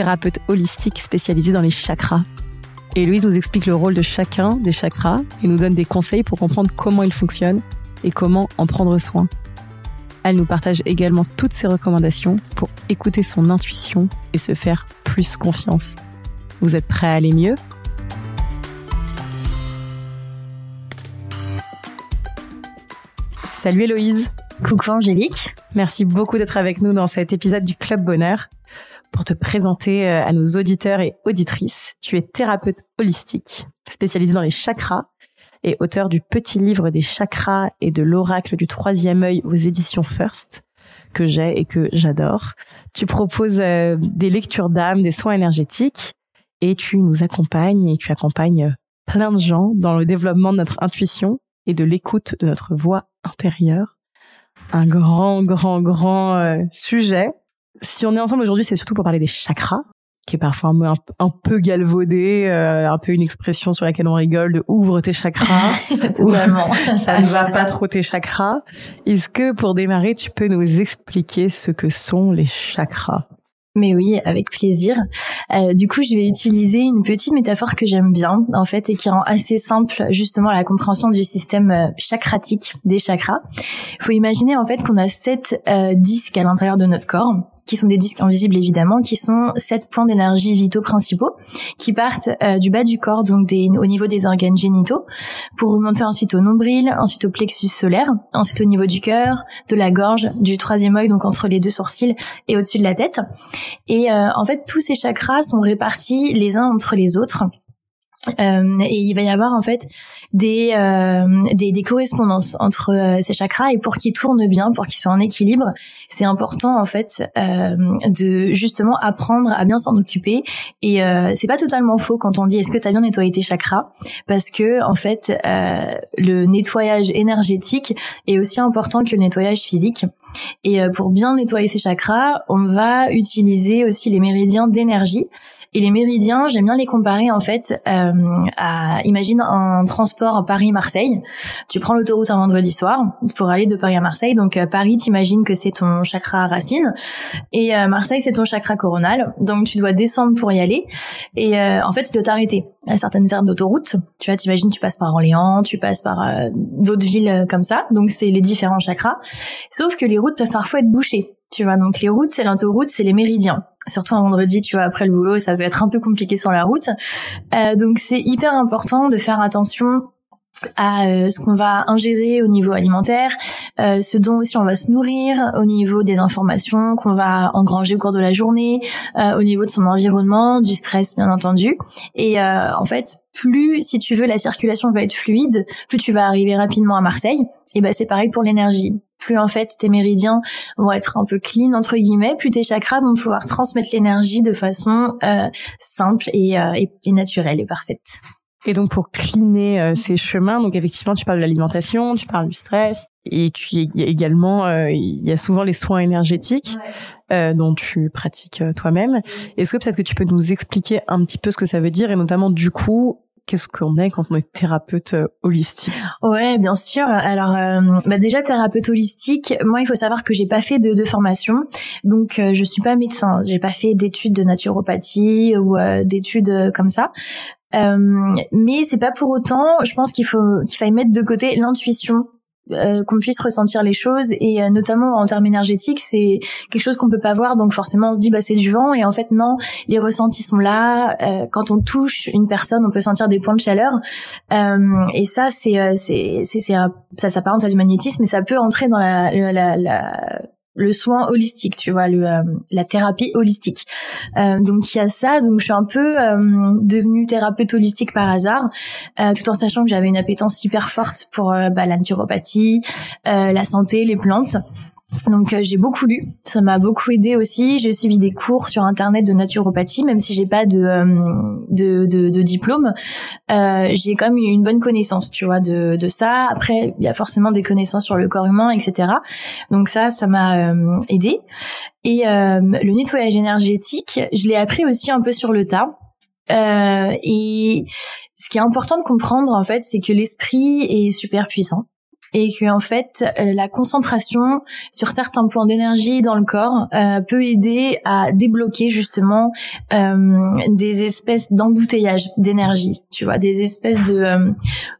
thérapeute holistique spécialisée dans les chakras. Héloïse nous explique le rôle de chacun des chakras et nous donne des conseils pour comprendre comment ils fonctionnent et comment en prendre soin. Elle nous partage également toutes ses recommandations pour écouter son intuition et se faire plus confiance. Vous êtes prêts à aller mieux? Salut Héloïse Coucou Angélique Merci beaucoup d'être avec nous dans cet épisode du Club Bonheur. Pour te présenter euh, à nos auditeurs et auditrices, tu es thérapeute holistique, spécialisée dans les chakras et auteur du petit livre des chakras et de l'oracle du troisième œil aux éditions First, que j'ai et que j'adore. Tu proposes euh, des lectures d'âme, des soins énergétiques et tu nous accompagnes et tu accompagnes plein de gens dans le développement de notre intuition et de l'écoute de notre voix intérieure. Un grand, grand, grand euh, sujet. Si on est ensemble aujourd'hui, c'est surtout pour parler des chakras, qui est parfois un, un, peu galvaudé, euh, un peu une expression sur laquelle on rigole de ouvre tes chakras. Totalement. ça ne va pas trop tes chakras. Est-ce que pour démarrer, tu peux nous expliquer ce que sont les chakras? Mais oui, avec plaisir. Euh, du coup, je vais utiliser une petite métaphore que j'aime bien, en fait, et qui rend assez simple justement la compréhension du système euh, chakratique des chakras. Il faut imaginer en fait qu'on a sept euh, disques à l'intérieur de notre corps qui sont des disques invisibles évidemment, qui sont sept points d'énergie vitaux principaux, qui partent euh, du bas du corps, donc au niveau des organes génitaux, pour remonter ensuite au nombril, ensuite au plexus solaire, ensuite au niveau du cœur, de la gorge, du troisième œil, donc entre les deux sourcils et au-dessus de la tête. Et euh, en fait, tous ces chakras sont répartis les uns entre les autres euh, et il va y avoir en fait des, euh, des, des, correspondances entre euh, ces chakras et pour qu'ils tournent bien, pour qu'ils soient en équilibre, c'est important en fait euh, de justement apprendre à bien s'en occuper. Et c'est pas totalement faux quand on dit est-ce que tu as bien nettoyé tes chakras? Parce que en fait le nettoyage énergétique est aussi important que le nettoyage physique. Et pour bien nettoyer ces chakras, on va utiliser aussi les méridiens d'énergie. Et les méridiens, j'aime bien les comparer en fait euh, à, imagine un transport Paris-Marseille. Tu prends l'autoroute un vendredi soir pour aller de Paris à Marseille. Donc euh, Paris, t'imagines que c'est ton chakra racine et euh, Marseille, c'est ton chakra coronal. Donc tu dois descendre pour y aller et en fait tu dois t'arrêter à certaines aires d'autoroute. Tu vois, t'imagines, tu passes par Orléans, tu passes par d'autres villes comme ça. Donc c'est les différents chakras. Sauf que les routes peuvent parfois être bouchées. Tu vois, donc les routes, c'est l'autoroute, c'est les méridiens surtout un vendredi, tu vois, après le boulot, ça peut être un peu compliqué sur la route. Euh, donc c'est hyper important de faire attention à euh, ce qu'on va ingérer au niveau alimentaire, euh, ce dont aussi on va se nourrir, au niveau des informations qu'on va engranger au cours de la journée, euh, au niveau de son environnement, du stress bien entendu. Et euh, en fait, plus si tu veux la circulation va être fluide, plus tu vas arriver rapidement à Marseille. Et ben c'est pareil pour l'énergie plus en fait tes méridiens vont être un peu clean entre guillemets, plus tes chakras vont pouvoir transmettre l'énergie de façon euh, simple et, euh, et, naturelle et parfaite. Et donc pour cleaner euh, ces chemins, donc effectivement tu parles de l'alimentation, tu parles du stress et tu y également il y a souvent les soins énergétiques dont tu pratiques toi-même. Est-ce que peut-être que tu peux nous expliquer un petit peu ce que ça veut dire et notamment du coup qu'est-ce qu'on est quand on est thérapeute euh, holistique? Ouais, bien sûr. Alors, euh, bah déjà thérapeute holistique, moi, il faut savoir que j'ai pas fait de, de formation, donc euh, je suis pas médecin. J'ai pas fait d'études de naturopathie ou d'études comme ça. Mais c'est pas pour autant. Je pense qu'il faut qu'il faille mettre de côté l'intuition euh, qu'on puisse ressentir les choses. Et euh, notamment en termes énergétiques c'est quelque chose qu'on peut pas voir. Donc forcément on se dit bah c'est du vent. Et en fait non les ressentis sont là. Euh, quand on touche une personne on peut sentir des points de chaleur. Et ça c'est c'est c'est ça s'apparente à du magnétisme mais ça peut entrer dans la, la, la le soin holistique, tu vois, le, euh, la thérapie holistique. Euh, donc il y a ça, donc je suis un peu euh, devenue thérapeute holistique par hasard, tout en sachant que j'avais une appétence hyper forte pour bah, la naturopathie, la santé, les plantes. Donc j'ai beaucoup lu, ça m'a beaucoup aidé aussi. J'ai suivi des cours sur internet de naturopathie, même si j'ai pas de de, de, de, diplôme, euh, j'ai quand même une bonne connaissance, tu vois, de, de ça. Après, il y a forcément des connaissances sur le corps humain, etc. Donc ça, ça m'a aidé. Et le nettoyage énergétique, je l'ai appris aussi un peu sur le tas. Euh, et ce qui est important de comprendre en fait, c'est que l'esprit est super puissant et que en fait euh, la concentration sur certains points d'énergie dans le corps euh, peut aider à débloquer justement euh, des espèces d'embouteillage d'énergie tu vois des espèces de, euh,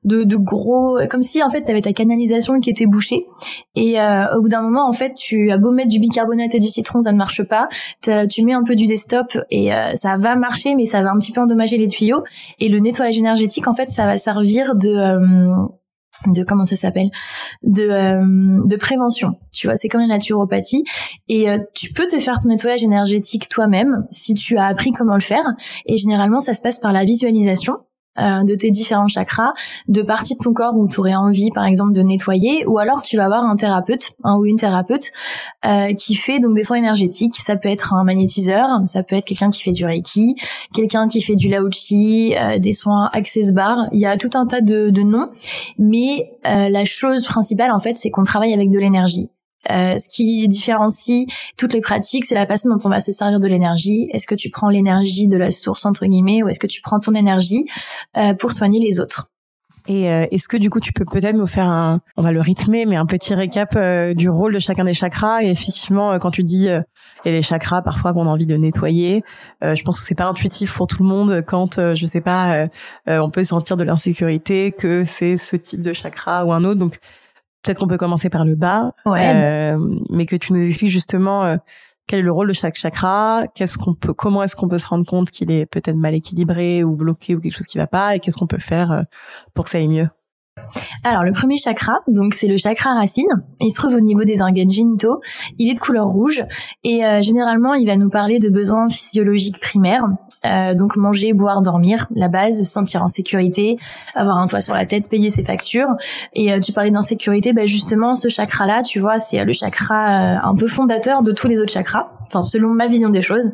de, de gros comme si en fait tu avais ta canalisation qui était bouchée et euh, au bout d'un moment en fait tu as beau mettre du bicarbonate et du citron ça ne marche pas. Tu mets un peu du desktop et ça va marcher mais ça va un petit peu endommager les tuyaux et le nettoyage énergétique en fait ça va servir de de comment ça s'appelle de euh, de prévention tu vois c'est comme la naturopathie. Et euh, tu peux te faire ton nettoyage énergétique toi-même si tu as appris comment le faire. Et généralement ça se passe par la visualisation euh, de tes différents chakras, de parties de ton corps où tu aurais envie, par exemple, de nettoyer, ou alors tu vas avoir un thérapeute, un ou une thérapeute, euh, qui fait donc des soins énergétiques. Ça peut être un magnétiseur, ça peut être quelqu'un qui fait du reiki, quelqu'un qui fait du laochi, euh, des soins access bar. Il y a tout un tas de, de noms, mais la chose principale, en fait, c'est qu'on travaille avec de l'énergie. Euh, ce qui différencie toutes les pratiques, c'est la façon dont on va se servir de l'énergie. Est-ce que tu prends l'énergie de la source entre guillemets, ou est-ce que tu prends ton énergie euh, pour soigner les autres? Et euh, est-ce que du coup tu peux peut-être nous faire un, on va le rythmer, mais un petit récap du rôle de chacun des chakras. Et effectivement, quand tu dis a les chakras parfois qu'on a envie de nettoyer, je pense que c'est pas intuitif pour tout le monde quand je sais pas, on peut sentir de l'insécurité que c'est ce type de chakra ou un autre. Donc peut-être qu'on peut commencer par le bas, euh, mais que tu nous expliques justement euh, quel est le rôle de chaque chakra, qu'est-ce qu'on peut, comment est-ce qu'on peut se rendre compte qu'il est peut-être mal équilibré ou bloqué ou quelque chose qui va pas, et qu'est-ce qu'on peut faire euh, pour que ça aille mieux? Alors le premier chakra, donc c'est le chakra racine. Il se trouve au niveau des organes génitaux. Il est de couleur rouge et euh, généralement il va nous parler de besoins physiologiques primaires. Euh, donc manger, boire, dormir, la base, se sentir en sécurité, avoir un toit sur la tête, payer ses factures. Et euh, tu parlais d'insécurité, bah justement ce chakra-là, tu vois, c'est le chakra un peu fondateur de tous les autres chakras. Enfin, selon ma vision des choses.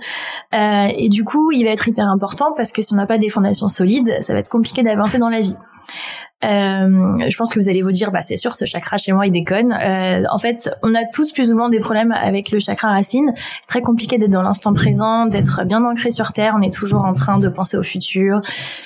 et du coup, il va être hyper important parce que si on n'a pas des fondations solides, ça va être compliqué d'avancer dans la vie. Euh, je pense que vous allez vous dire, bah c'est sûr, ce chakra chez moi il déconne. Euh, en fait, on a tous plus ou moins des problèmes avec le chakra racine. C'est très compliqué d'être dans l'instant présent, d'être bien ancré sur terre. On est toujours en train de penser au futur,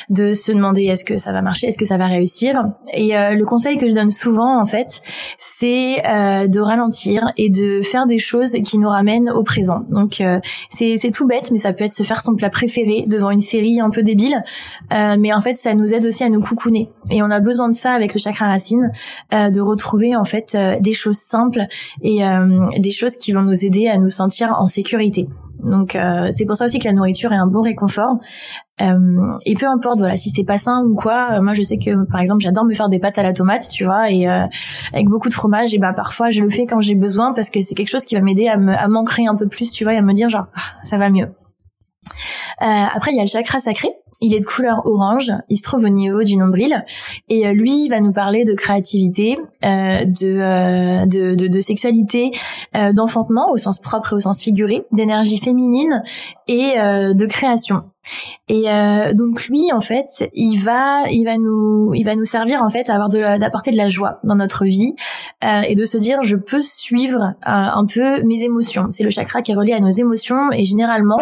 de se demander est-ce que ça va marcher, est-ce que ça va réussir? Et euh, le conseil que je donne souvent, en fait, c'est de ralentir et de faire des choses qui nous ramènent au présent. Donc c'est c'est tout bête, mais ça peut être se faire son plat préféré devant une série un peu débile, mais en fait ça nous aide aussi à nous coucouner. Et on a besoin de ça avec le chakra racine, euh, de retrouver en fait euh, des choses simples et euh, des choses qui vont nous aider à nous sentir en sécurité. Donc c'est pour ça aussi que la nourriture est un bon réconfort. et peu importe voilà si c'est pas sain ou quoi, moi je sais que par exemple j'adore me faire des pâtes à la tomate, tu vois, et avec beaucoup de fromage et bah parfois je le fais quand j'ai besoin parce que c'est quelque chose qui va m'aider à m'ancrer un peu plus, tu vois, et à me dire genre ah, ça va mieux. après il y a le chakra sacré il est de couleur orange, il se trouve au niveau du nombril et euh, lui il va nous parler de créativité, euh, de, euh, de, de, de, sexualité, d'enfantement au sens propre et au sens figuré, d'énergie féminine et de création. Et donc lui, en fait, il va, il va nous, il va nous servir en fait à avoir d'apporter de, la joie dans notre vie et de se dire je peux suivre un peu mes émotions. C'est le chakra qui est relié à nos émotions et généralement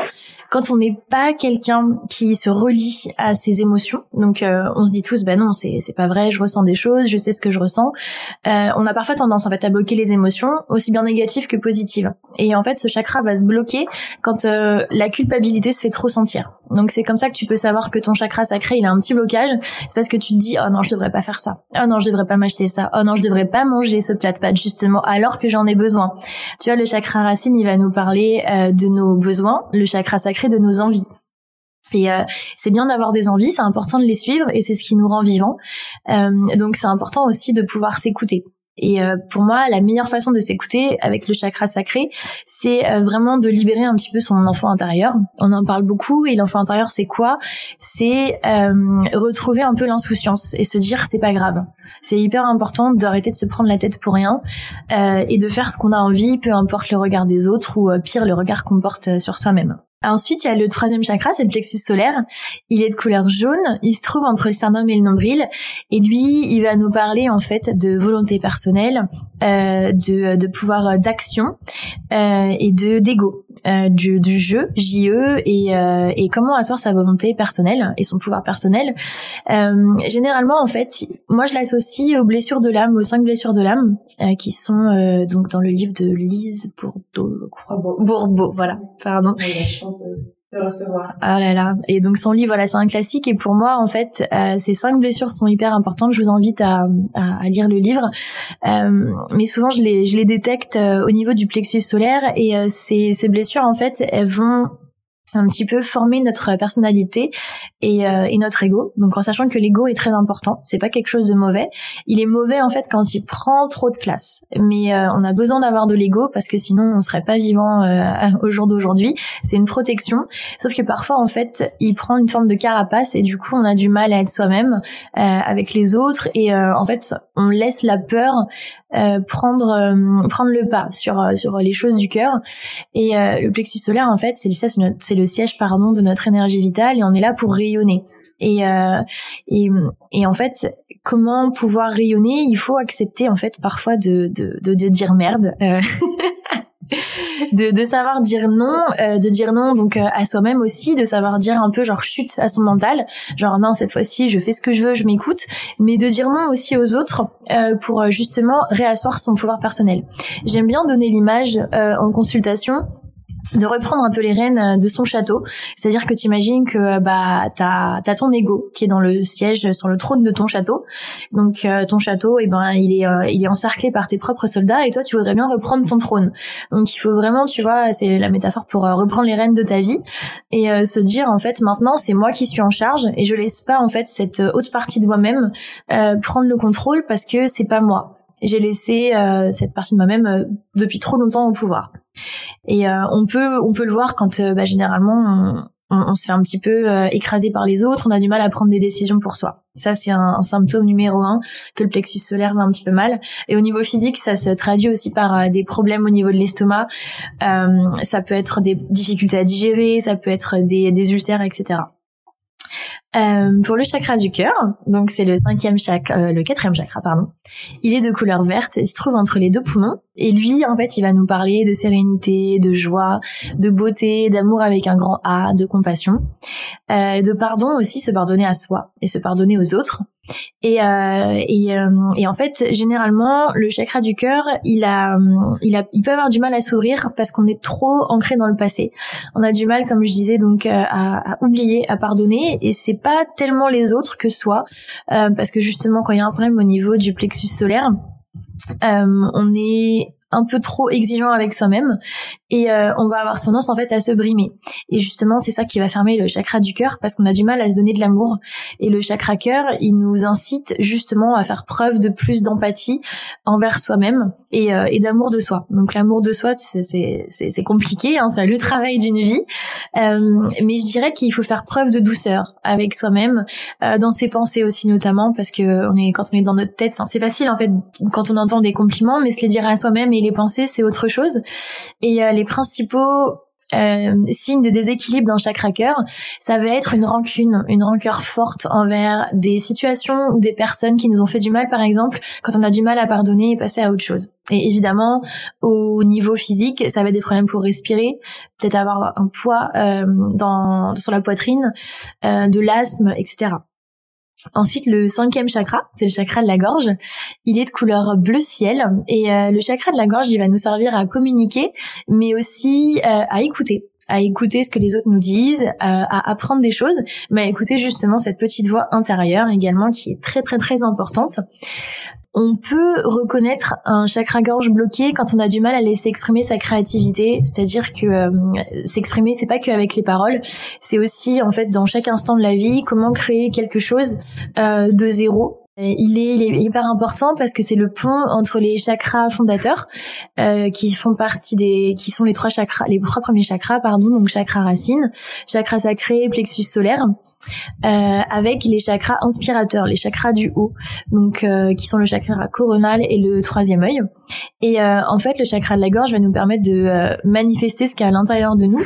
quand on n'est pas quelqu'un qui se relie à ses émotions, donc euh, on se dit tous, ben non, c'est c'est pas vrai, je ressens des choses, je sais ce que je ressens. Euh, on a parfois tendance en fait à bloquer les émotions, aussi bien négatives que positives. Et en fait, ce chakra va se bloquer quand euh, la culpabilité se fait trop sentir. Donc c'est comme ça que tu peux savoir que ton chakra sacré il a un petit blocage. C'est parce que tu te dis oh non je devrais pas faire ça. Oh non je devrais pas m'acheter ça. Oh non je devrais pas manger ce plat de pâtes justement alors que j'en ai besoin. Tu vois le chakra racine il va nous parler euh, de nos besoins, le chakra sacré de nos envies. Et euh, c'est bien d'avoir des envies, c'est important de les suivre et c'est ce qui nous rend vivants. Euh, donc c'est important aussi de pouvoir s'écouter. Et euh, pour moi, la meilleure façon de s'écouter avec le chakra sacré, c'est euh, vraiment de libérer un petit peu son enfant intérieur. On en parle beaucoup et l'enfant intérieur, c'est quoi? C'est euh, retrouver un peu l'insouciance et se dire c'est pas grave. C'est hyper important d'arrêter de se prendre la tête pour rien et de faire ce qu'on a envie, peu importe le regard des autres ou pire le regard qu'on porte sur soi-même. Ensuite, il y a le troisième chakra, c'est le plexus solaire. Il est de couleur jaune. Il se trouve entre le sternum et le nombril. Et lui, il va nous parler en fait de volonté personnelle, euh, de, de pouvoir d'action euh, et de d'ego, euh, du, du jeu, JE, et, euh, et comment asseoir sa volonté personnelle et son pouvoir personnel. Euh, généralement, en fait, moi, je l'associe aux blessures de l'âme, aux cinq blessures de l'âme, euh, qui sont donc dans le livre de Lise Bourbeau, je crois. Bourbeau, voilà, pardon recevoir. Ah là là. Et donc son livre, voilà, c'est un classique. Et pour moi, en fait, euh, ces cinq blessures sont hyper importantes. Je vous invite à, à, à lire le livre. Euh, mais souvent, je les, je les détecte euh, au niveau du plexus solaire. Et euh, ces, ces blessures, en fait, elles vont un petit peu former notre personnalité et, euh, et notre ego. Donc en sachant que l'ego est très important, c'est pas quelque chose de mauvais. Il est mauvais en fait quand il prend trop de place. Mais euh, on a besoin d'avoir de l'ego parce que sinon on serait pas vivant euh, au jour d'aujourd'hui. C'est une protection. Sauf que parfois en fait il prend une forme de carapace et du coup on a du mal à être soi-même avec les autres et en fait on laisse la peur prendre prendre le pas sur sur les choses du cœur. Et le plexus solaire en fait c'est c'est le siège pardon de notre énergie vitale et on est là pour rayonner. Et, euh, et, et en fait, comment pouvoir rayonner? Il faut accepter en fait parfois de, de, de, dire merde. Euh. de, de savoir dire non, euh, de dire non donc à soi-même aussi, de savoir dire un peu genre chute à son mental, genre non cette fois-ci je fais ce que je veux, je m'écoute, mais de dire non aussi aux autres pour justement réasseoir son pouvoir personnel. J'aime bien donner l'image en consultation de reprendre un peu les rênes euh, de son château. C'est-à-dire que tu imagines que euh, bah t'as as ton ego qui est dans le siège sur le trône de ton château. Donc euh, ton château, et eh ben il est il est encerclé par tes propres soldats et toi tu voudrais bien reprendre ton trône. Donc il faut vraiment, tu vois, c'est la métaphore pour reprendre les rênes de ta vie et se dire en fait maintenant c'est moi qui suis en charge et je laisse pas en fait cette haute partie de moi-même prendre le contrôle parce que c'est pas moi j'ai laissé cette partie de moi-même depuis trop longtemps au pouvoir. Et euh, on peut on peut le voir quand euh, bah, généralement on, se fait un petit peu euh, écraser par les autres, on a du mal à prendre des décisions pour soi. Ça, c'est un, symptôme numéro un que le plexus solaire va un petit peu mal. Et au niveau physique, ça se traduit aussi par des problèmes au niveau de l'estomac. ça peut être des difficultés à digérer, ça peut être des, des ulcères, etc. Euh, pour le chakra du cœur, donc c'est le cinquième chakra, euh, le quatrième chakra, pardon. Il est de couleur verte, il se trouve entre les deux poumons. Et lui, en fait, il va nous parler de sérénité, de joie, de beauté, d'amour avec un grand A, de compassion, euh, de pardon aussi, se pardonner à soi et se pardonner aux autres. Et, euh, et, euh, et, en fait, généralement, le chakra du cœur, il a, il a, il peut avoir du mal à s'ouvrir parce qu'on est trop ancré dans le passé. On a du mal, comme je disais, donc à, à oublier, à pardonner, et c'est pas tellement les autres que soi, euh, parce que justement, quand il y a un problème au niveau du plexus solaire, euh, on est un peu trop exigeant avec soi-même et euh, on va avoir tendance en fait à se brimer. Et justement, c'est ça qui va fermer le chakra du cœur parce qu'on a du mal à se donner de l'amour. Et le chakra cœur, il nous incite justement à faire preuve de plus d'empathie envers soi-même et, euh, et d'amour de soi. Donc l'amour de soi, c'est compliqué, hein, c'est le travail d'une vie. Euh, mais je dirais qu'il faut faire preuve de douceur avec soi-même, euh, dans ses pensées aussi notamment, parce que on est quand on est dans notre tête, enfin c'est facile en fait quand on entend des compliments, mais se les dire à soi-même les penser, c'est autre chose. Et les principaux euh, signes de déséquilibre dans chaque cœur, ça va être une rancune, une rancœur forte envers des situations ou des personnes qui nous ont fait du mal, par exemple, quand on a du mal à pardonner et passer à autre chose. Et évidemment, au niveau physique, ça va être des problèmes pour respirer, peut-être avoir un poids euh, dans, sur la poitrine, euh, de l'asthme, etc. Ensuite, le cinquième chakra, c'est le chakra de la gorge. Il est de couleur bleu ciel et euh, le chakra de la gorge, il va nous servir à communiquer, mais aussi euh, à écouter à écouter ce que les autres nous disent, euh, à apprendre des choses, mais à écouter justement cette petite voix intérieure également qui est très très très importante. On peut reconnaître un chakra-gorge bloqué quand on a du mal à laisser exprimer sa créativité, c'est-à-dire que euh, s'exprimer c'est pas qu'avec les paroles, c'est aussi en fait dans chaque instant de la vie comment créer quelque chose euh, de zéro Il est, il est, hyper important parce que c'est le pont entre les chakras fondateurs euh, qui font partie des, qui sont les trois chakras, les trois premiers chakras, pardon, donc chakra racine, chakra sacré, plexus solaire, euh, avec les chakras inspirateurs, les chakras du haut, donc euh, qui sont le chakra coronal et le troisième œil. Et euh, en fait, le chakra de la gorge va nous permettre de euh, manifester ce qu'il y a à l'intérieur de nous.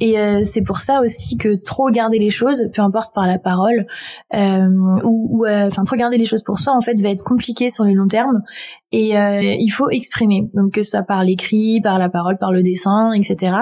Et euh, c'est pour ça aussi que trop garder les choses, peu importe par la parole, ou, enfin trop garder les pour soi, en fait, va être compliqué sur le long terme. Et il faut exprimer, donc que ce soit par l'écrit, par la parole, par le dessin, etc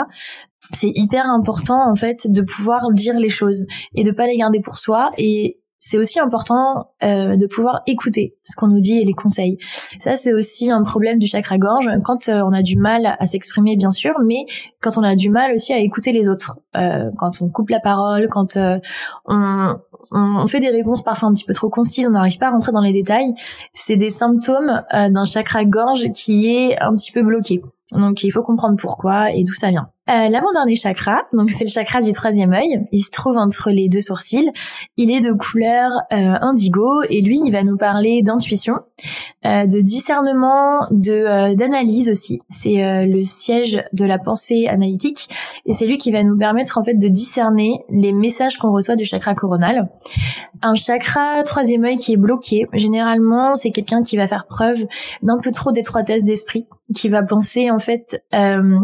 c'est hyper important en fait de pouvoir dire les choses et de pas les garder pour soi. Et c'est aussi important euh, de pouvoir écouter ce qu'on nous dit et les conseils. Ça, c'est aussi un problème du chakra gorge quand euh, on a du mal à s'exprimer, bien sûr, mais quand on a du mal aussi à écouter les autres, euh, quand on coupe la parole, quand euh, on, on, fait des réponses parfois un petit peu trop concises, on n'arrive pas à rentrer dans les détails. C'est des symptômes euh, d'un chakra gorge qui est un petit peu bloqué. Donc il faut comprendre pourquoi et d'où ça vient. Euh, L'avant-dernier chakra, donc c'est le chakra du troisième œil. Il se trouve entre les deux sourcils. Il est de couleur euh, indigo et lui, il va nous parler d'intuition, euh, de discernement, de euh, d'analyse aussi. C'est euh, le siège de la pensée analytique et c'est lui qui va nous permettre en fait de discerner les messages qu'on reçoit du chakra coronal. Un chakra troisième œil qui est bloqué, généralement, c'est quelqu'un qui va faire preuve d'un peu trop d'étroitesse d'esprit, qui va penser en fait euh,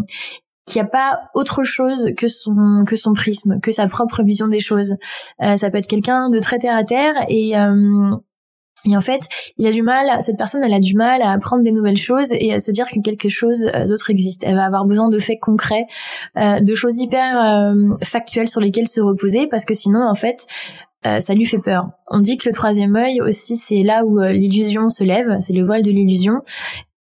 qu'il n'y a pas autre chose que son que son prisme, que sa propre vision des choses. Euh, ça peut être quelqu'un de très terre à terre et euh, et en fait, il a du mal, cette personne, elle a du mal à apprendre des nouvelles choses et à se dire que quelque chose euh, d'autre existe. Elle va avoir besoin de faits concrets, euh, de choses hyper euh, factuelles sur lesquelles se reposer parce que sinon, en fait, ça lui fait peur. On dit que le troisième œil aussi, c'est là où l'illusion se lève, c'est le voile de l'illusion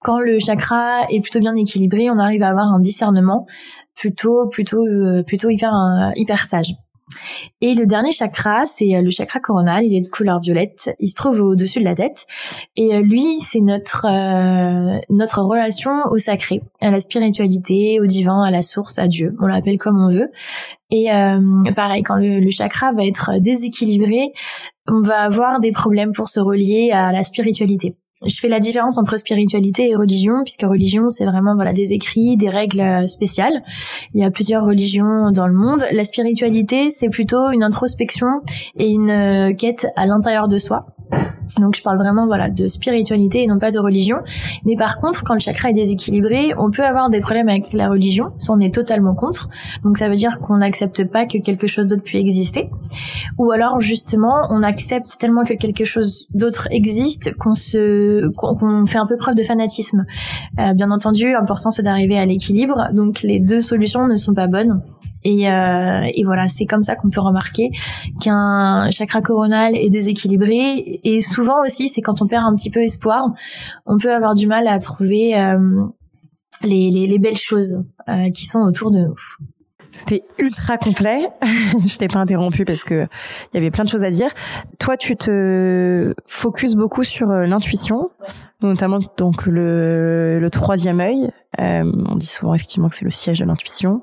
quand le chakra est plutôt bien équilibré, on arrive à avoir un discernement plutôt plutôt euh, plutôt hyper euh, hyper sage. Et le dernier chakra, c'est euh, le chakra coronal. Il est de couleur violette. Il se trouve au-dessus de la tête. Et lui, c'est notre notre relation au sacré, à la spiritualité, au divin, à la source, à Dieu. On l'appelle comme on veut. Et pareil, quand le, chakra va être déséquilibré, on va avoir des problèmes pour se relier à la spiritualité je fais la différence entre spiritualité et religion, puisque religion, c'est vraiment voilà des écrits, des règles euh, spéciales. Il y a plusieurs religions dans le monde. La spiritualité, c'est plutôt une introspection et une euh, quête à l'intérieur de soi. Donc je parle vraiment voilà de spiritualité et non pas de religion. Mais par contre, quand le chakra est déséquilibré, on peut avoir des problèmes avec la religion, soit on est totalement contre. Donc ça veut dire qu'on n'accepte pas que quelque chose d'autre puisse exister, ou alors justement on accepte tellement que quelque chose d'autre existe qu'on se qu'on fait un peu preuve de fanatisme. Euh, bien entendu, l'important c'est d'arriver à l'équilibre. Donc les deux solutions ne sont pas bonnes. Et, euh, et voilà, c'est comme ça qu'on peut remarquer qu'un chakra coronal est déséquilibré. Et souvent aussi, c'est quand on perd un petit peu espoir, on peut avoir du mal à trouver euh, les, les, les, belles choses euh, qui sont autour de nous. C'était ultra complet. je t'ai pas interrompu parce que il y avait plein de choses à dire. Toi, tu te focuses beaucoup sur euh, l'intuition, notamment donc le, troisième œil. Euh, on dit souvent effectivement que c'est le siège de l'intuition.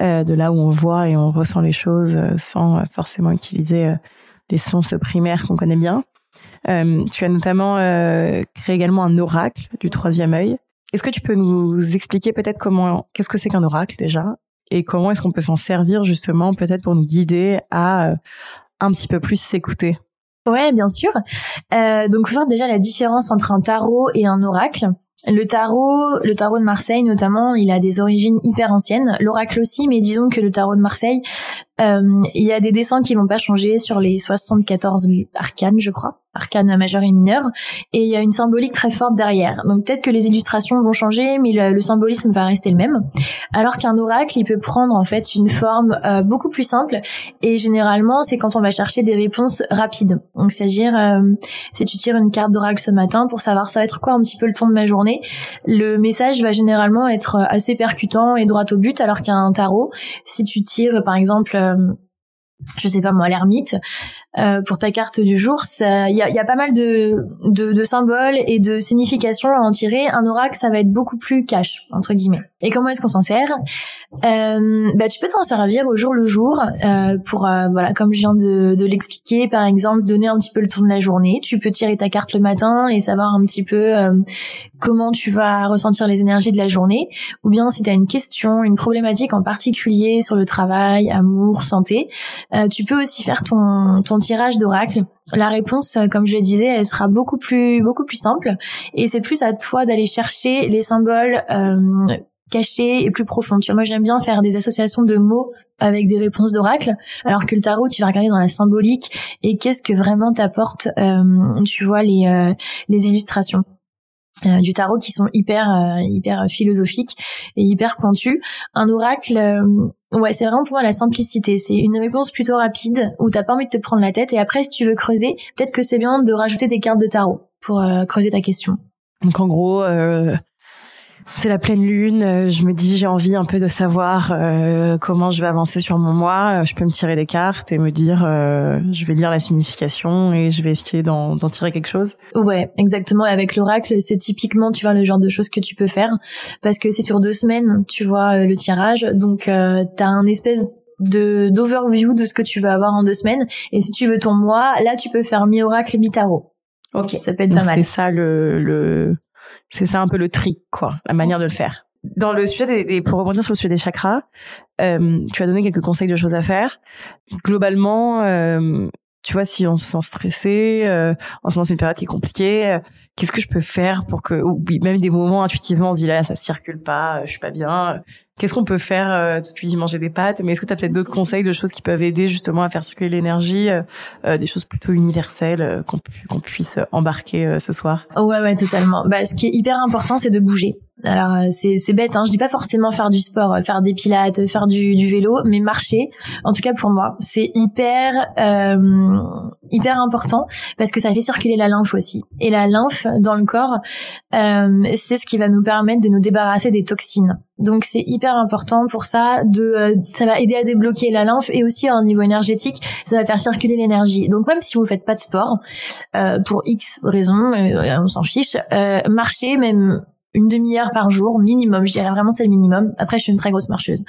Euh, de là où on voit et on ressent les choses sans forcément utiliser des sens primaires qu'on connaît bien. tu as notamment créé également un oracle du troisième œil. Est-ce que tu peux nous expliquer peut-être comment, qu'est-ce que c'est qu'un oracle déjà, et comment est-ce qu'on peut s'en servir justement peut-être pour nous guider à un petit peu plus s'écouter Ouais, bien sûr. Euh, donc, faut déjà la différence entre un tarot et un oracle. Le tarot, le tarot de Marseille notamment, il a des origines hyper anciennes. L'oracle aussi, mais disons que le tarot de Marseille, euh, il y a des dessins qui vont pas changer sur les 74 arcanes, je crois arcane majeur et mineur, et il y a une symbolique très forte derrière. Donc peut-être que les illustrations vont changer, mais le, symbolisme va rester le même. Alors qu'un oracle, il peut prendre en fait une forme euh, beaucoup plus simple, et généralement c'est quand on va chercher des réponses rapides. Donc c'est-à-dire euh, si tu tires une carte d'oracle ce matin pour savoir ça va être quoi un petit peu le ton de ma journée, le message va généralement être assez percutant et droit au but, alors qu'un tarot, si tu tires par exemple euh, je sais pas moi, l'ermite, euh, pour ta carte du jour, il y a, y a, pas mal de, de, de, symboles et de significations à en tirer. Un oracle, ça va être beaucoup plus cash, entre guillemets. Et comment est-ce qu'on s'en sert? Euh, bah, Tu peux t'en servir au jour le jour euh, pour, euh, voilà, comme je viens de, de l'expliquer, par exemple, donner un petit peu le tour de la journée. Tu peux tirer ta carte le matin et savoir un petit peu euh, comment tu vas ressentir les énergies de la journée. Ou bien si tu as une question, une problématique en particulier sur le travail, amour, santé, euh, tu peux aussi faire ton, ton tirage d'oracle. La réponse, euh, comme je le disais, elle sera beaucoup plus beaucoup plus simple et c'est plus à toi d'aller chercher les symboles euh, cachés et plus profonds. Tu vois, moi j'aime bien faire des associations de mots avec des réponses d'oracle, alors que le tarot, tu vas regarder dans la symbolique et qu'est-ce que vraiment t'apporte, tu vois, les les illustrations. Euh, du tarot qui sont hyper euh, hyper philosophiques et hyper pointus. Un oracle, euh, ouais, c'est vraiment pour moi la simplicité. C'est une réponse plutôt rapide où t'as pas envie de te prendre la tête. Et après, si tu veux creuser, peut-être que c'est bien de rajouter des cartes de tarot pour creuser ta question. Donc en gros, c'est la pleine lune. Euh, je me dis j'ai envie un peu de savoir euh, comment je vais avancer sur mon mois. Euh, je peux me tirer des cartes et me dire je vais lire la signification et je vais essayer d'en tirer quelque chose. Ouais, exactement. Et avec l'oracle, c'est typiquement tu vois le genre de choses que tu peux faire parce que c'est sur deux semaines, tu vois le tirage. Donc euh, t'as un espèce de d'overview de ce que tu vas avoir en deux semaines. Et si tu veux ton mois, là tu peux faire mi oracle mi tarot. Ok, ça peut être pas mal. C'est ça le, le c'est ça un peu le trick, quoi, la manière de le faire. Dans le sujet des, pour rebondir sur le sujet des chakras, euh, tu as donné quelques conseils de choses à faire. Globalement, euh, tu vois, si on se sent stressé, euh, en ce moment c'est une période qui est compliquée, euh, qu'est-ce que je peux faire pour que, ou même des moments intuitivement on se dit là ça circule pas, je suis pas bien, Qu'est-ce qu'on peut faire euh, Tu dis manger des pâtes, mais est-ce que tu as peut-être d'autres conseils de choses qui peuvent aider justement à faire circuler l'énergie, euh, euh, des choses plutôt universelles qu'on qu'on puisse embarquer ce soir? Ouais, ouais, totalement. Bah, ce qui est hyper important, c'est de bouger. Alors c'est c'est bête, hein. je dis pas forcément faire du sport, faire des pilates, faire du, du vélo, mais marcher. En tout cas pour moi, c'est hyper euh, hyper important parce que ça fait circuler la lymphe aussi. Et la lymphe dans le corps, euh, c'est ce qui va nous permettre de nous débarrasser des toxines. Donc c'est hyper important pour ça de euh, ça va aider à débloquer la lymphe et aussi à un niveau énergétique, ça va faire circuler l'énergie. Donc même si vous faites pas de sport euh, pour X raisons, euh, on s'en fiche, marcher même une demi-heure par jour minimum. Je dirais vraiment c'est le minimum. Après, je suis une très grosse marcheuse,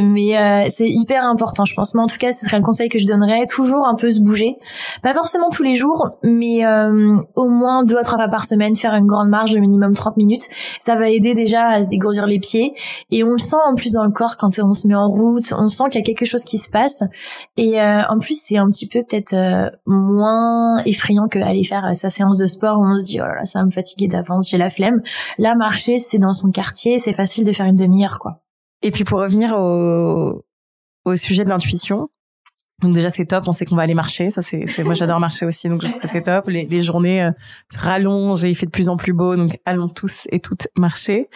mais euh, c'est hyper important, je pense. Mais en tout cas, ce serait le conseil que je donnerais. Toujours un peu se bouger, pas forcément tous les jours, mais euh, au moins deux à trois fois par semaine, faire une grande marche de minimum 30 minutes. Ça va aider déjà à se dégourdir les pieds et on le sent en plus dans le corps quand on se met en route. On sent qu'il y a quelque chose qui se passe et euh, en plus c'est un petit peu peut-être moins effrayant que aller faire sa séance de sport où on se dit oh là, là ça va me fatiguer d'avance, j'ai la flemme. Là marcher, c'est dans son quartier, c'est facile de faire une demi-heure, quoi. Et puis pour revenir au, au sujet de l'intuition, donc déjà c'est top, on sait qu'on va aller marcher, ça c'est, moi j'adore marcher aussi, donc je trouve que c'est top. Les, journées euh, rallongent et il fait de plus en plus beau, donc allons tous et toutes marcher.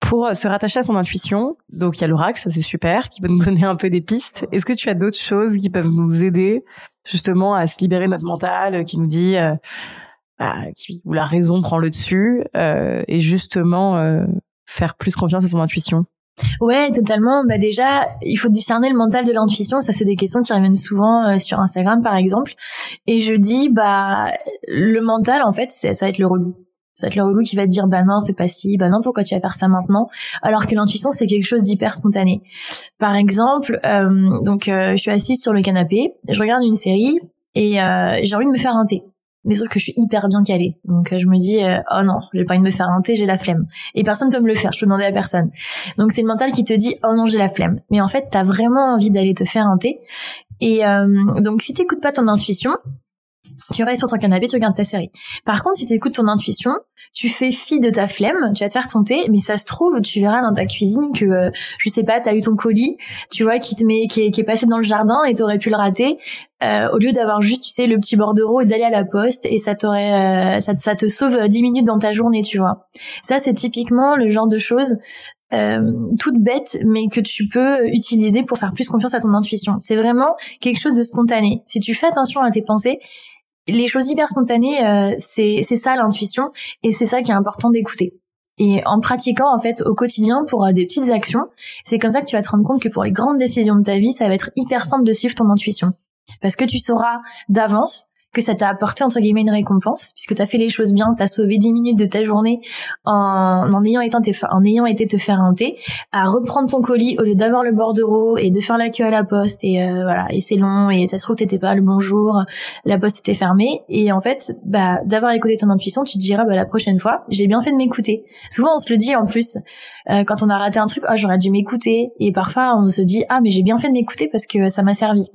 Pour euh, se rattacher à son intuition, donc il y a l'oracle, ça c'est super, qui peut nous donner un peu des pistes. Est-ce que tu as d'autres choses qui peuvent nous aider justement à se libérer notre mental, qui nous dit euh, bah, où la raison prend le dessus euh, et justement euh, faire plus confiance à son intuition Ouais, totalement. Bah déjà, il faut discerner le mental de l'intuition. Ça, c'est des questions qui reviennent souvent euh, sur Instagram, par exemple. Et je dis, bah, le mental, en fait, ça va être le relou. Ça va être le relou qui va dire, bah non, fais pas ci, bah non, pourquoi tu vas faire ça maintenant? Alors que l'intuition, c'est quelque chose d'hyper spontané. Par exemple, donc, je suis assise sur le canapé, je regarde une série et j'ai envie de me faire un thé mais sauf que je suis hyper bien calée. Donc euh, je me dis euh, oh non, j'ai pas envie de me faire un j'ai la flemme. Et personne peut me le faire, je peux demander à personne. Donc c'est le mental qui te dit oh non, j'ai la flemme. Mais en fait, t'as vraiment envie d'aller te faire un thé. Et euh, donc si t'écoutes pas ton intuition, tu restes sur ton canapé, tu regardes ta série. Par contre, si t'écoutes ton intuition, tu fais fi de ta flemme, tu vas te faire ton thé, mais ça se trouve, tu verras dans ta cuisine que, euh, je sais pas, t'as eu ton colis, tu vois, qui te met, qui est, passé dans le jardin et t'aurais pu le rater, euh, au lieu d'avoir juste, tu sais, le petit bordereau et d'aller à la poste et ça t'aurait, euh, ça, te sauve 10 minutes dans ta journée, tu vois. Ça, c'est typiquement le genre de choses euh, toute bête, mais que tu peux utiliser pour faire plus confiance à ton intuition. C'est vraiment quelque chose de spontané. Si tu fais attention à tes pensées, les choses hyper spontanées, euh, c'est ça l'intuition et c'est ça qui est important d'écouter. Et en pratiquant en fait au quotidien pour euh, des petites actions, c'est comme ça que tu vas te rendre compte que pour les grandes décisions de ta vie, ça va être hyper simple de suivre ton intuition. Parce que tu sauras d'avance que ça t'a apporté entre guillemets une récompense puisque tu as fait les choses bien, tu as sauvé 10 minutes de ta journée en, en ayant été en ayant été te faire un thé, à reprendre ton colis au lieu d'avoir le bordereau et de faire la queue à la poste et euh, voilà, et c'est long et ça se trouve t'étais pas le bonjour, la poste était fermée et en fait, bah d'avoir écouté ton intuition, tu te diras bah la prochaine fois, j'ai bien fait de m'écouter. Souvent on se le dit en plus euh, quand on a raté un truc, ah j'aurais dû m'écouter et parfois on se dit ah mais j'ai bien fait de m'écouter parce que ça m'a servi.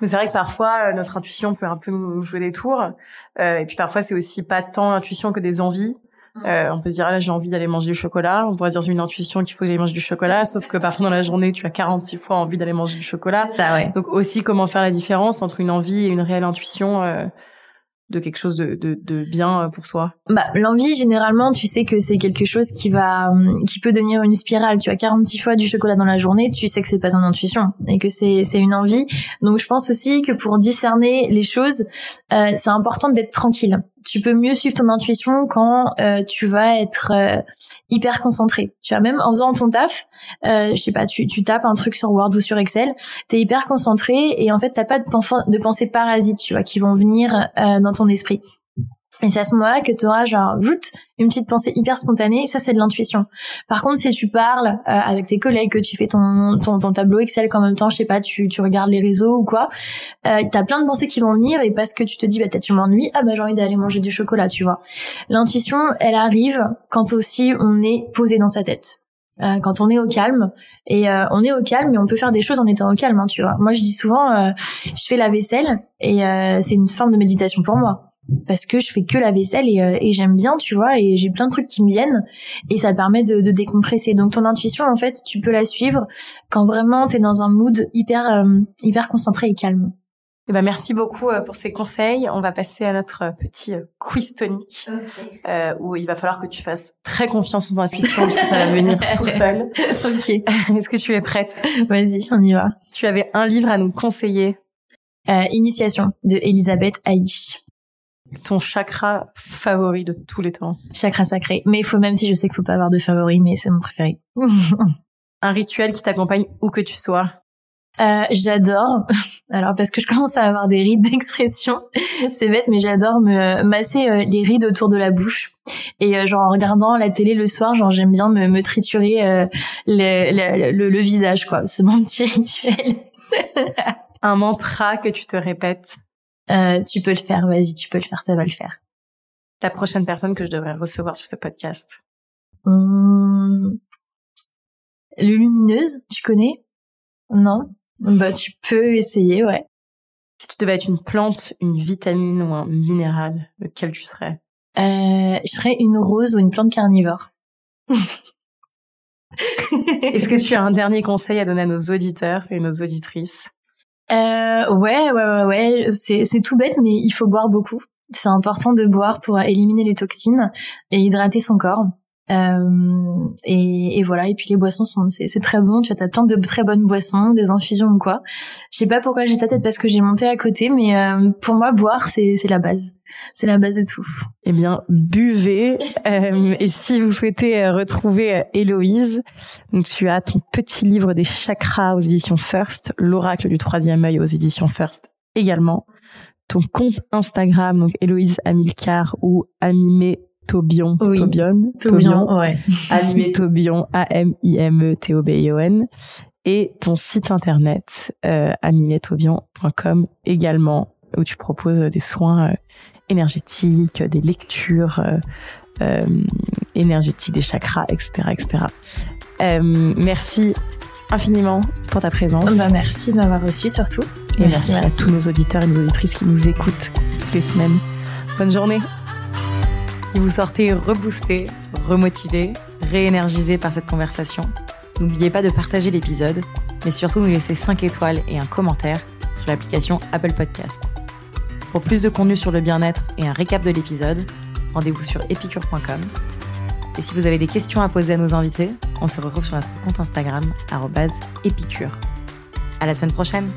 C'est vrai que parfois euh, notre intuition peut un peu nous jouer des tours, euh, et puis parfois c'est aussi pas tant l'intuition que des envies. Mm. Euh, on peut se dire ah, là j'ai envie d'aller manger du chocolat. On pourrait dire c'est une intuition qu'il faut que j'aille manger du chocolat, sauf que parfois dans la journée tu as 46 fois envie d'aller manger du chocolat. Ça, ouais. Donc aussi comment faire la différence entre une envie et une réelle intuition. Euh, de quelque chose de, de, de, bien euh, pour soi Bah l'envie généralement tu sais que c'est quelque chose qui va hum, qui peut devenir une spirale. Tu as 46 fois du chocolat dans la journée, tu sais que c'est pas ton intuition et que c'est c'est une envie. Donc je pense aussi que pour discerner les choses, euh, c'est important d'être tranquille tu peux mieux suivre ton intuition quand euh, tu vas être euh, hyper concentré. Tu vois, même en faisant ton taf, euh, je sais pas, tu, tu tapes un truc sur Word ou sur Excel, t'es hyper concentré et en fait t'as pas de, de pensées parasites, tu vois, qui vont venir euh, dans ton esprit. Et c'est à ce moment-là que tu auras genre une petite pensée hyper spontanée, ça c'est de l'intuition. Par contre, si tu parles euh, avec tes collègues, que tu fais ton, ton, ton, tableau Excel qu'en même temps, je sais pas, tu, tu regardes les réseaux ou quoi, euh, t'as plein de pensées qui vont venir et parce que tu te dis, bah peut-être tu m'ennuies, ah bah j'ai envie d'aller manger du chocolat, tu vois. L'intuition, elle arrive quand aussi on est posé dans sa tête. Euh, quand on est au calme et euh, on est au calme mais on peut faire des choses en étant au calme hein, tu vois moi je dis souvent euh, je fais la vaisselle et c'est une forme de méditation pour moi parce que je fais que la vaisselle euh, et, j'aime bien, tu vois, et j'ai plein de trucs qui me viennent et ça permet de, décompresser. Donc ton intuition, en fait, tu peux la suivre quand vraiment t'es dans un mood hyper euh, hyper concentré et calme. Eh ben merci beaucoup euh, pour ces conseils. On va passer à notre petit quiz tonique où il va falloir que tu fasses très confiance en ton intuition parce que ça va venir tout seul. ok. Est-ce que tu es prête? Vas-y, on y va. Si tu avais un livre à nous conseiller? Initiation de Elisabeth Aïch ton chakra favori de tous les temps Chakra sacré. Mais il faut même si je sais qu'il faut pas avoir de favori, mais c'est mon préféré. un rituel qui t'accompagne où que tu sois euh, j'adore. Alors parce que je commence à avoir des rides d'expression, c'est bête, mais j'adore me masser euh, les rides autour de la bouche. Et euh, genre en regardant la télé le soir, genre j'aime bien me, me triturer le, le, le, visage, quoi. C'est mon petit rituel. Un mantra que tu te répètes euh, tu peux le faire, vas-y, tu peux le faire, ça va le faire. La prochaine personne que je devrais recevoir sur ce podcast hum... Le lumineuse, tu connais? Non? Bah tu peux essayer, ouais. Si tu devais être une plante, une vitamine ou un minéral, lequel tu serais? Euh, Je serais une rose ou une plante carnivore. Est-ce que tu as un dernier conseil à donner à nos auditeurs et nos auditrices? Euh, ouais, ouais, ouais, ouais. C'est, tout bête, mais il faut boire beaucoup. C'est important de boire pour éliminer les toxines et hydrater son corps. Euh, et, voilà. Et puis les boissons sont, c'est, très bon. Tu as plein de très bonnes boissons, des infusions ou quoi. Je sais pas pourquoi j'ai ça tête parce que j'ai monté à côté, mais euh, pour moi boire c'est, la base. C'est la base de tout. Eh bien, buvez. euh, et si vous souhaitez retrouver Héloïse, tu as ton petit livre des chakras aux éditions First, l'oracle du troisième œil aux éditions First également. Ton compte Instagram, donc Héloïse Amilcar ou Amimé Tobion. Oui. Tobion. Tobion, ouais. Animé Tobion, A-M-I-M-E-T-O-B-I-O-N. Et ton site internet, euh, également, où tu proposes des soins euh, énergétiques, des lectures euh, euh, énergétiques, des chakras, etc., etc. Merci infiniment pour ta présence. Bah, merci de m'avoir reçu surtout. Et merci, merci, à tous nos auditeurs et nos auditrices qui nous écoutent toutes les semaines. Bonne journée. Vous sortez reboosté, remotivé, réénergisé par cette conversation, n'oubliez pas de partager l'épisode, mais surtout nous laisser 5 étoiles et un commentaire sur l'application Apple Podcast. Pour plus de contenu sur le bien-être et un récap de l'épisode, rendez-vous sur epicure.com. Et si vous avez des questions à poser à nos invités, on se retrouve sur notre compte Instagram, épicure. À la semaine prochaine!